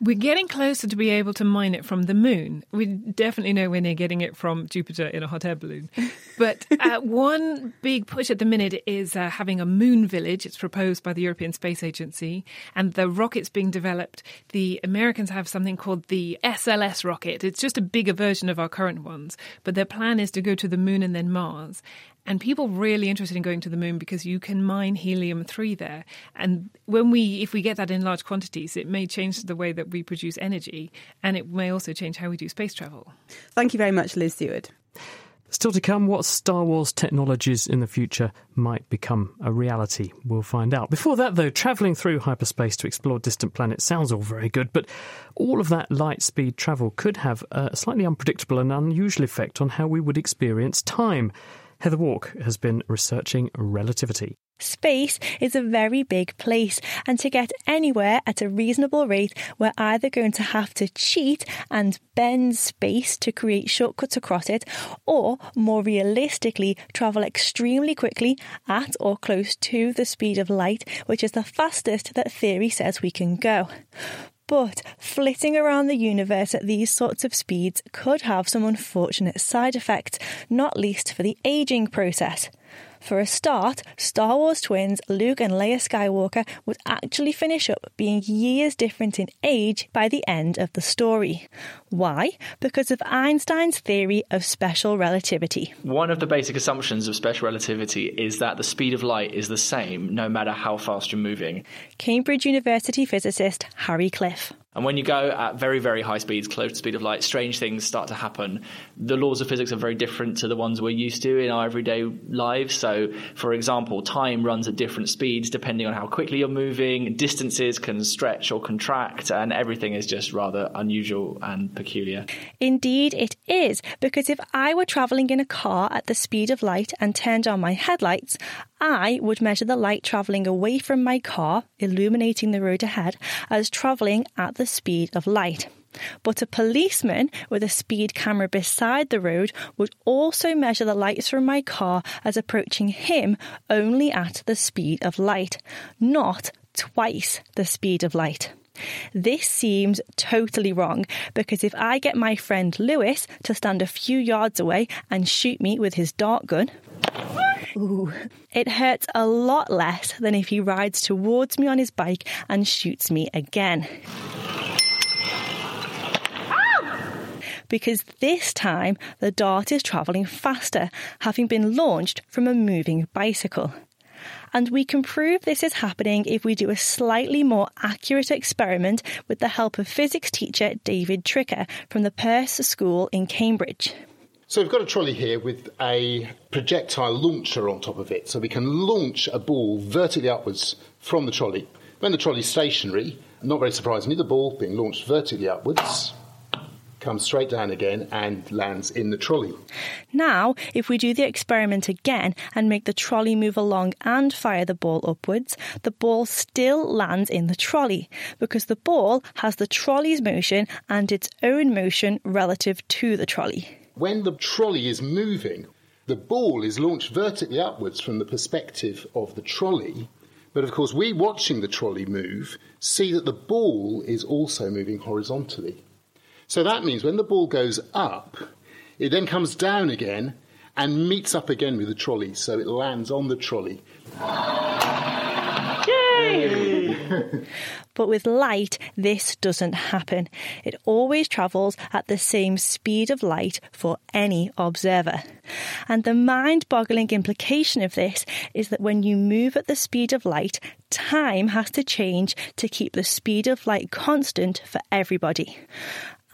We're getting closer to be able to mine it from the moon. We definitely know we're near getting it from Jupiter in a hot air balloon. But uh, one big push at the minute is uh, having a moon village. It's proposed by the European Space Agency, and the rockets being developed. The Americans have something called the SLS rocket. It's just a bigger version of our current ones, but their plan is to go to the moon and then Mars. And people really interested in going to the moon because you can mine helium 3 there. And when we if we get that in large quantities, it may change the way that we produce energy and it may also change how we do space travel. Thank you very much, Liz Seward. Still to come, what Star Wars technologies in the future might become a reality. We'll find out. Before that, though, travelling through hyperspace to explore distant planets sounds all very good, but all of that light speed travel could have a slightly unpredictable and unusual effect on how we would experience time. Heather Walk has been researching relativity. Space is a very big place, and to get anywhere at a reasonable rate, we're either going to have to cheat and bend space to create shortcuts across it, or more realistically, travel extremely quickly at or close to the speed of light, which is the fastest that theory says we can go. But flitting around the universe at these sorts of speeds could have some unfortunate side effects, not least for the aging process. For a start, Star Wars twins Luke and Leia Skywalker would actually finish up being years different in age by the end of the story. Why? Because of Einstein's theory of special relativity. One of the basic assumptions of special relativity is that the speed of light is the same no matter how fast you're moving. Cambridge University physicist Harry Cliff. And when you go at very, very high speeds, close to the speed of light, strange things start to happen. The laws of physics are very different to the ones we're used to in our everyday lives. So, for example, time runs at different speeds depending on how quickly you're moving, distances can stretch or contract, and everything is just rather unusual and peculiar. Indeed, it is, because if I were travelling in a car at the speed of light and turned on my headlights, I would measure the light travelling away from my car, illuminating the road ahead, as travelling at the speed of light. But a policeman with a speed camera beside the road would also measure the lights from my car as approaching him only at the speed of light, not twice the speed of light. This seems totally wrong because if I get my friend Lewis to stand a few yards away and shoot me with his dart gun, Ooh. It hurts a lot less than if he rides towards me on his bike and shoots me again. Because this time the dart is travelling faster, having been launched from a moving bicycle. And we can prove this is happening if we do a slightly more accurate experiment with the help of physics teacher David Tricker from the Perse School in Cambridge. So we've got a trolley here with a projectile launcher on top of it. So we can launch a ball vertically upwards from the trolley. When the trolley's stationary, not very surprisingly, the ball being launched vertically upwards comes straight down again and lands in the trolley. Now, if we do the experiment again and make the trolley move along and fire the ball upwards, the ball still lands in the trolley because the ball has the trolley's motion and its own motion relative to the trolley. When the trolley is moving, the ball is launched vertically upwards from the perspective of the trolley. But of course, we watching the trolley move see that the ball is also moving horizontally. So that means when the ball goes up, it then comes down again and meets up again with the trolley, so it lands on the trolley. Yay! but with light, this doesn't happen. It always travels at the same speed of light for any observer. And the mind boggling implication of this is that when you move at the speed of light, time has to change to keep the speed of light constant for everybody.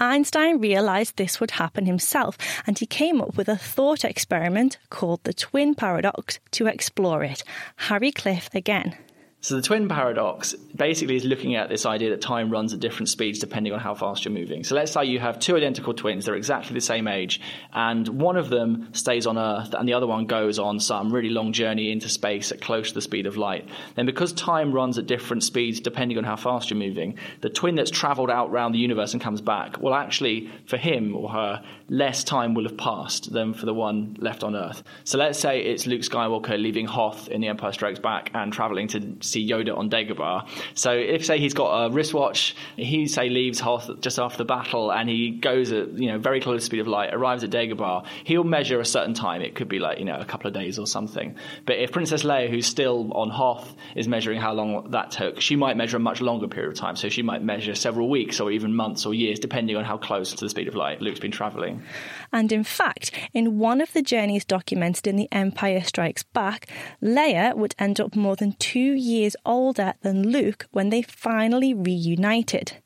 Einstein realized this would happen himself, and he came up with a thought experiment called the twin paradox to explore it. Harry Cliff again. So the twin paradox basically is looking at this idea that time runs at different speeds depending on how fast you're moving. So let's say you have two identical twins, they're exactly the same age, and one of them stays on Earth and the other one goes on some really long journey into space at close to the speed of light. Then because time runs at different speeds depending on how fast you're moving, the twin that's traveled out around the universe and comes back well actually, for him or her, less time will have passed than for the one left on Earth. So let's say it's Luke Skywalker leaving Hoth in The Empire Strikes Back and traveling to see Yoda on Dagobah. So if say he's got a wristwatch, he say leaves Hoth just after the battle, and he goes at you know very close to the speed of light, arrives at Dagobah, he'll measure a certain time. It could be like you know a couple of days or something. But if Princess Leia, who's still on Hoth, is measuring how long that took, she might measure a much longer period of time. So she might measure several weeks or even months or years, depending on how close to the speed of light Luke's been traveling. And in fact, in one of the journeys documented in The Empire Strikes Back, Leia would end up more than two years older than Luke when they finally reunited.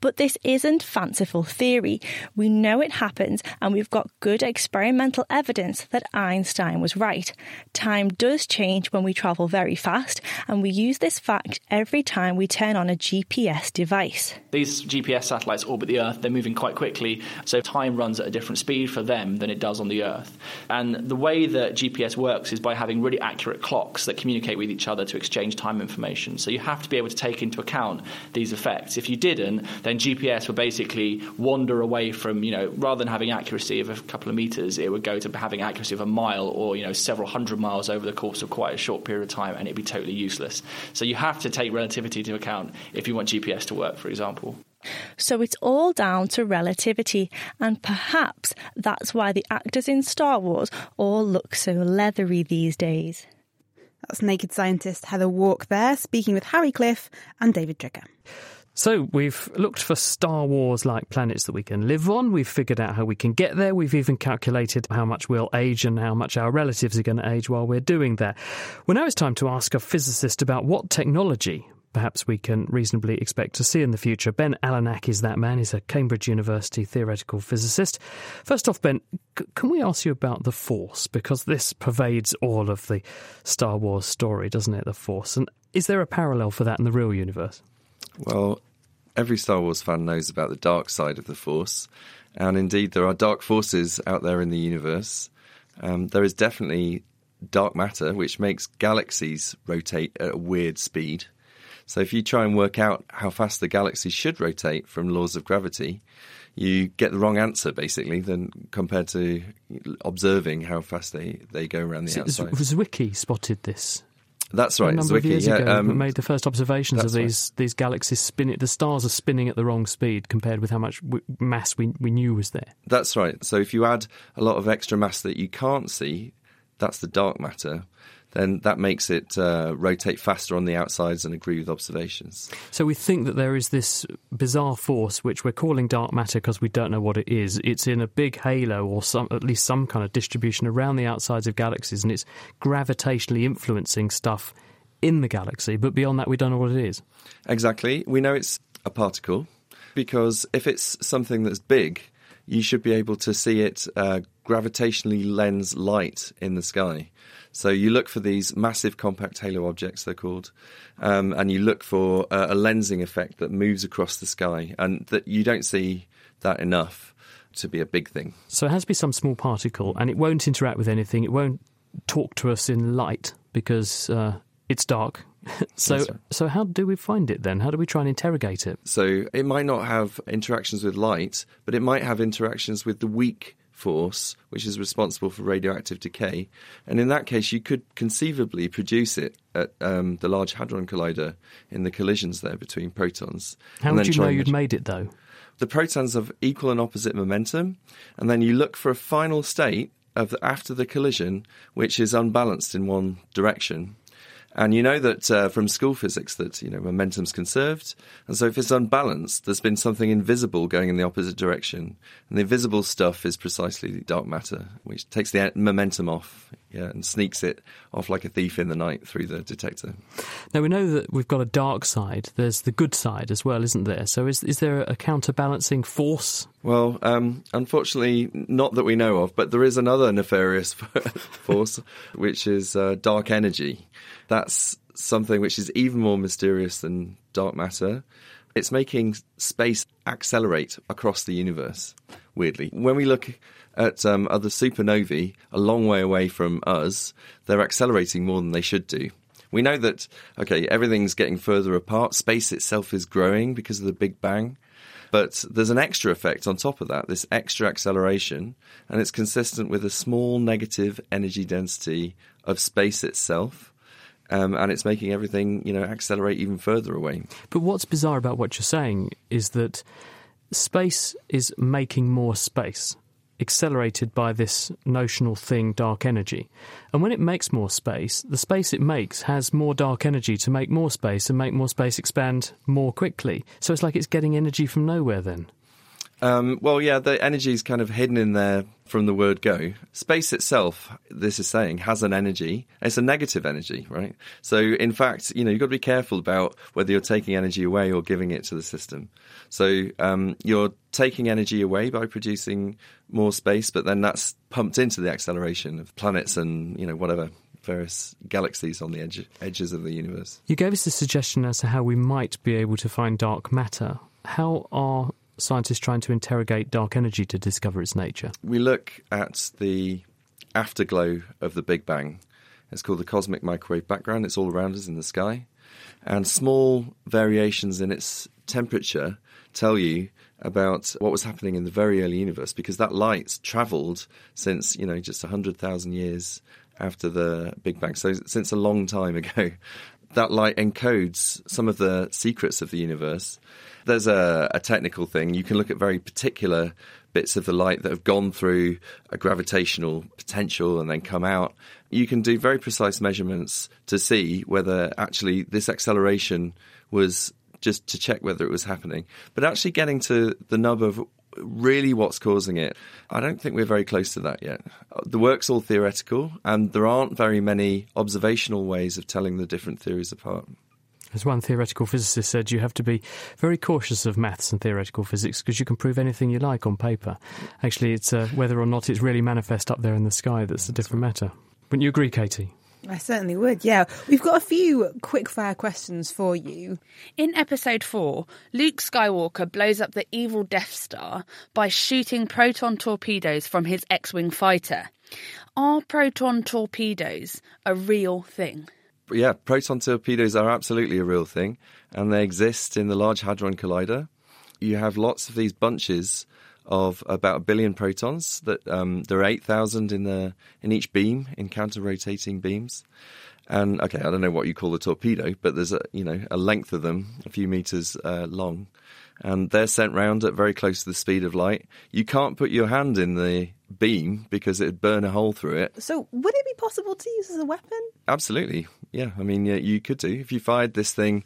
But this isn't fanciful theory. We know it happens, and we've got good experimental evidence that Einstein was right. Time does change when we travel very fast, and we use this fact every time we turn on a GPS device. These GPS satellites orbit the Earth, they're moving quite quickly, so time runs at a different speed for them than it does on the Earth. And the way that GPS works is by having really accurate clocks that communicate with each other to exchange time information. So you have to be able to take into account these effects. If you didn't, then GPS would basically wander away from, you know, rather than having accuracy of a couple of meters, it would go to having accuracy of a mile or, you know, several hundred miles over the course of quite a short period of time, and it'd be totally useless. So you have to take relativity into account if you want GPS to work, for example. So it's all down to relativity, and perhaps that's why the actors in Star Wars all look so leathery these days. That's naked scientist Heather Walk there, speaking with Harry Cliff and David Tricker. So we've looked for Star Wars like planets that we can live on. We've figured out how we can get there. We've even calculated how much we'll age and how much our relatives are going to age while we're doing that. Well, now it's time to ask a physicist about what technology perhaps we can reasonably expect to see in the future. Ben Allanach is that man. He's a Cambridge University theoretical physicist. First off, Ben, c- can we ask you about the Force? Because this pervades all of the Star Wars story, doesn't it? The Force. And is there a parallel for that in the real universe? Well, every Star Wars fan knows about the dark side of the Force, and indeed there are dark forces out there in the universe. Um, there is definitely dark matter, which makes galaxies rotate at a weird speed. So if you try and work out how fast the galaxy should rotate from laws of gravity, you get the wrong answer basically than compared to observing how fast they, they go around the So outside. Zwicky spotted this. That's right. a number of years yeah, ago, um, made the first observations of that's right. these these galaxies spinning. The stars are spinning at the wrong speed compared with how much w- mass we we knew was there. That's right. So if you add a lot of extra mass that you can't see, that's the dark matter, then that makes it uh, rotate faster on the outsides and agree with observations. So we think that there is this bizarre force which we're calling dark matter because we don't know what it is. It's in a big halo or some at least some kind of distribution around the outsides of galaxies, and it's gravitationally influencing stuff in the galaxy. But beyond that, we don't know what it is. Exactly. We know it's a particle because if it's something that's big, you should be able to see it uh, gravitationally lens light in the sky. So you look for these massive compact halo objects, they're called, um, and you look for uh, a lensing effect that moves across the sky, and that you don't see that enough to be a big thing. So it has to be some small particle, and it won't interact with anything. It won't talk to us in light because uh, it's dark. so, right. so how do we find it then? How do we try and interrogate it? So it might not have interactions with light, but it might have interactions with the weak force, which is responsible for radioactive decay. And in that case, you could conceivably produce it at um, the Large Hadron Collider in the collisions there between protons. How would you know you'd made it though? the protons have equal and opposite momentum, and then you look for a final state of the, after the collision which is unbalanced in one direction. And you know that uh, from school physics that you know momentum's conserved, and so if it's unbalanced, there's been something invisible going in the opposite direction, and the invisible stuff is precisely the dark matter, which takes the momentum off, yeah, and sneaks it off like a thief in the night through the detector. Now we know that we've got a dark side. There's the good side as well, isn't there? So is is there a counterbalancing force? Well, um, unfortunately, not that we know of, but there is another nefarious force, which is uh, dark energy. That's something which is even more mysterious than dark matter. It's making space accelerate across the universe, weirdly. When we look at um, other supernovae a long way away from us, they're accelerating more than they should do. We know that, okay, everything's getting further apart. Space itself is growing because of the Big Bang. But there's an extra effect on top of that, this extra acceleration, and it's consistent with a small negative energy density of space itself. Um, and it's making everything, you know, accelerate even further away. But what's bizarre about what you're saying is that space is making more space, accelerated by this notional thing, dark energy. And when it makes more space, the space it makes has more dark energy to make more space and make more space expand more quickly. So it's like it's getting energy from nowhere then. Um, well, yeah, the energy is kind of hidden in there from the word go. Space itself, this is saying, has an energy. It's a negative energy, right? So, in fact, you know, you've got to be careful about whether you're taking energy away or giving it to the system. So, um, you're taking energy away by producing more space, but then that's pumped into the acceleration of planets and, you know, whatever various galaxies on the edge, edges of the universe. You gave us a suggestion as to how we might be able to find dark matter. How are scientists trying to interrogate dark energy to discover its nature? We look at the afterglow of the Big Bang. It's called the cosmic microwave background. It's all around us in the sky. And small variations in its temperature tell you about what was happening in the very early universe because that light's traveled since, you know, just 100,000 years after the Big Bang. So, since a long time ago, that light encodes some of the secrets of the universe there's a, a technical thing. You can look at very particular bits of the light that have gone through a gravitational potential and then come out. You can do very precise measurements to see whether actually this acceleration was just to check whether it was happening. But actually getting to the nub of really what's causing it, I don't think we're very close to that yet. The work's all theoretical, and there aren't very many observational ways of telling the different theories apart. As one theoretical physicist said, you have to be very cautious of maths and theoretical physics because you can prove anything you like on paper. Actually, it's uh, whether or not it's really manifest up there in the sky that's a different matter. Wouldn't you agree, Katie? I certainly would, yeah. We've got a few quick-fire questions for you. In episode 4, Luke Skywalker blows up the evil Death Star by shooting proton torpedoes from his X Wing fighter. Are proton torpedoes a real thing? Yeah, proton torpedoes are absolutely a real thing, and they exist in the Large Hadron Collider. You have lots of these bunches of about a billion protons. That um, there are eight thousand in the in each beam in counter-rotating beams. And okay, I don't know what you call a torpedo, but there's a you know a length of them, a few meters uh, long, and they're sent round at very close to the speed of light. You can't put your hand in the beam because it'd burn a hole through it. So, would it be possible to use as a weapon? Absolutely, yeah. I mean, yeah, you could do if you fired this thing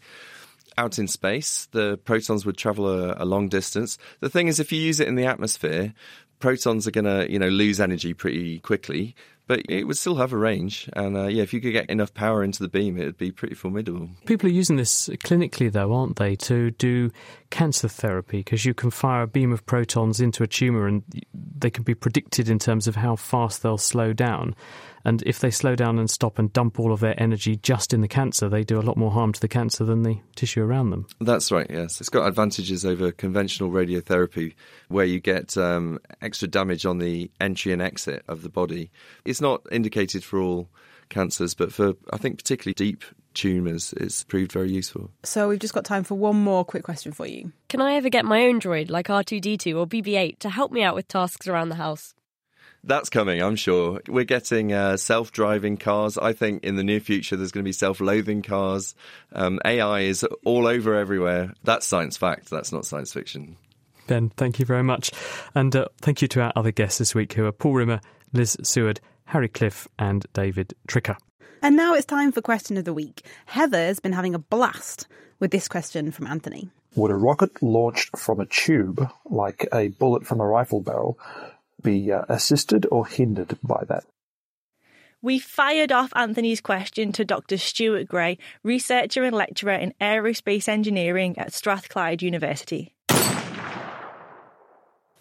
out in space. The protons would travel a, a long distance. The thing is, if you use it in the atmosphere, protons are going to you know lose energy pretty quickly but it would still have a range. And uh, yeah, if you could get enough power into the beam, it would be pretty formidable. People are using this clinically, though, aren't they, to do cancer therapy? Because you can fire a beam of protons into a tumour and they can be predicted in terms of how fast they'll slow down. And if they slow down and stop and dump all of their energy just in the cancer, they do a lot more harm to the cancer than the tissue around them. That's right, yes. It's got advantages over conventional radiotherapy where you get um, extra damage on the entry and exit of the body. It's not indicated for all cancers, but for, I think, particularly deep tumours, it's proved very useful. So we've just got time for one more quick question for you. Can I ever get my own droid like R2D2 or BB 8 to help me out with tasks around the house? That's coming, I'm sure. We're getting uh, self driving cars. I think in the near future there's going to be self loathing cars. Um, AI is all over everywhere. That's science fact, that's not science fiction. Ben, thank you very much. And uh, thank you to our other guests this week who are Paul Rimmer, Liz Seward, Harry Cliff, and David Tricker. And now it's time for question of the week. Heather's been having a blast with this question from Anthony. Would a rocket launched from a tube, like a bullet from a rifle barrel, be uh, assisted or hindered by that? We fired off Anthony's question to Dr. Stuart Gray, researcher and lecturer in aerospace engineering at Strathclyde University.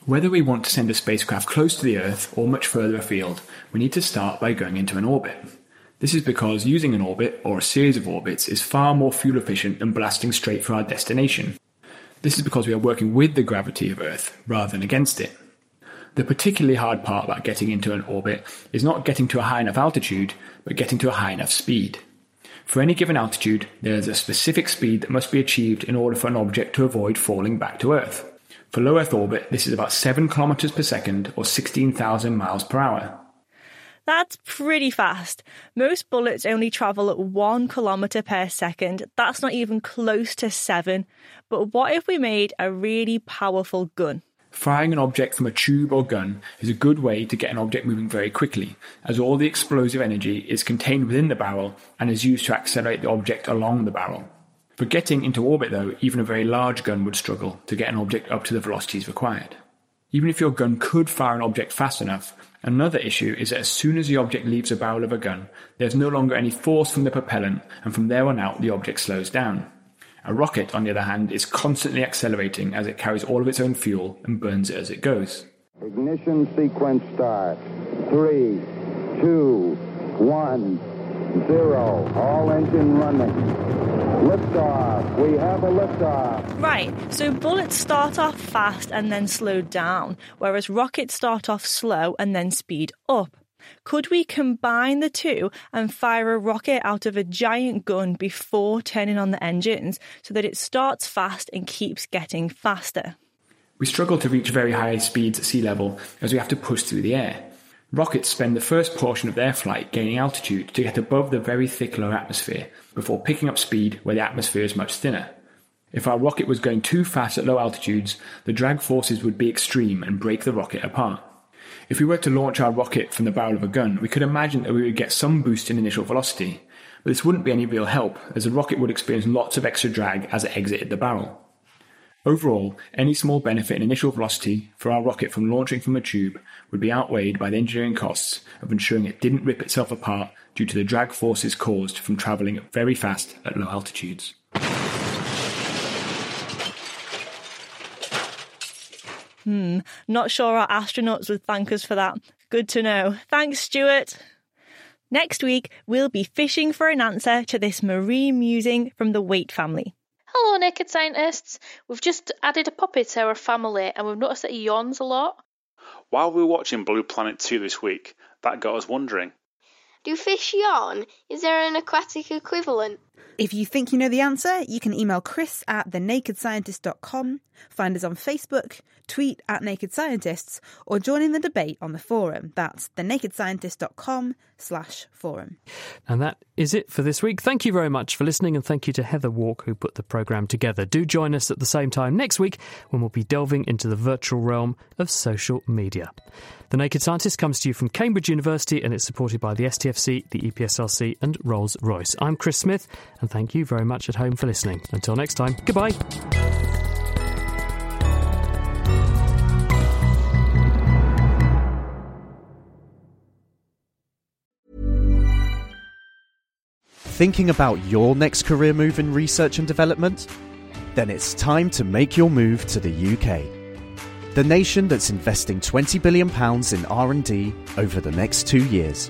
Whether we want to send a spacecraft close to the Earth or much further afield, we need to start by going into an orbit. This is because using an orbit or a series of orbits is far more fuel efficient than blasting straight for our destination. This is because we are working with the gravity of Earth rather than against it. The particularly hard part about getting into an orbit is not getting to a high enough altitude, but getting to a high enough speed. For any given altitude, there is a specific speed that must be achieved in order for an object to avoid falling back to Earth. For low Earth orbit, this is about 7 km per second or 16,000 miles per hour. That's pretty fast. Most bullets only travel at one kilometre per second. That's not even close to seven. But what if we made a really powerful gun? Firing an object from a tube or gun is a good way to get an object moving very quickly, as all the explosive energy is contained within the barrel and is used to accelerate the object along the barrel. For getting into orbit, though, even a very large gun would struggle to get an object up to the velocities required. Even if your gun could fire an object fast enough, Another issue is that as soon as the object leaves the barrel of a gun, there's no longer any force from the propellant, and from there on out, the object slows down. A rocket, on the other hand, is constantly accelerating as it carries all of its own fuel and burns it as it goes. Ignition sequence start. Three, two, one, zero. All engine running. Liftoff. We have a liftoff. Right, so bullets start off fast and then slow down, whereas rockets start off slow and then speed up. Could we combine the two and fire a rocket out of a giant gun before turning on the engines so that it starts fast and keeps getting faster? We struggle to reach very high speeds at sea level as we have to push through the air. Rockets spend the first portion of their flight gaining altitude to get above the very thick low atmosphere before picking up speed where the atmosphere is much thinner. If our rocket was going too fast at low altitudes, the drag forces would be extreme and break the rocket apart. If we were to launch our rocket from the barrel of a gun, we could imagine that we would get some boost in initial velocity, but this wouldn't be any real help, as the rocket would experience lots of extra drag as it exited the barrel. Overall, any small benefit in initial velocity for our rocket from launching from a tube would be outweighed by the engineering costs of ensuring it didn't rip itself apart due to the drag forces caused from travelling very fast at low altitudes. Hmm, not sure our astronauts would thank us for that. Good to know. Thanks, Stuart. Next week, we'll be fishing for an answer to this marine musing from the Waite family. Hello, naked scientists. We've just added a puppy to our family and we've noticed that he yawns a lot. While we were watching Blue Planet 2 this week, that got us wondering Do fish yawn? Is there an aquatic equivalent? If you think you know the answer, you can email chris at thenakedscientist.com, find us on Facebook, tweet at Naked Scientists, or join in the debate on the forum. That's thenakedscientist.com slash forum. And that is it for this week. Thank you very much for listening, and thank you to Heather Walk, who put the programme together. Do join us at the same time next week when we'll be delving into the virtual realm of social media. The Naked Scientist comes to you from Cambridge University and it's supported by the STFC, the EPSRC, and Rolls Royce. I'm Chris Smith, and thank you very much at home for listening. Until next time, goodbye. Thinking about your next career move in research and development? Then it's time to make your move to the UK. The nation that's investing 20 billion pounds in R&D over the next 2 years.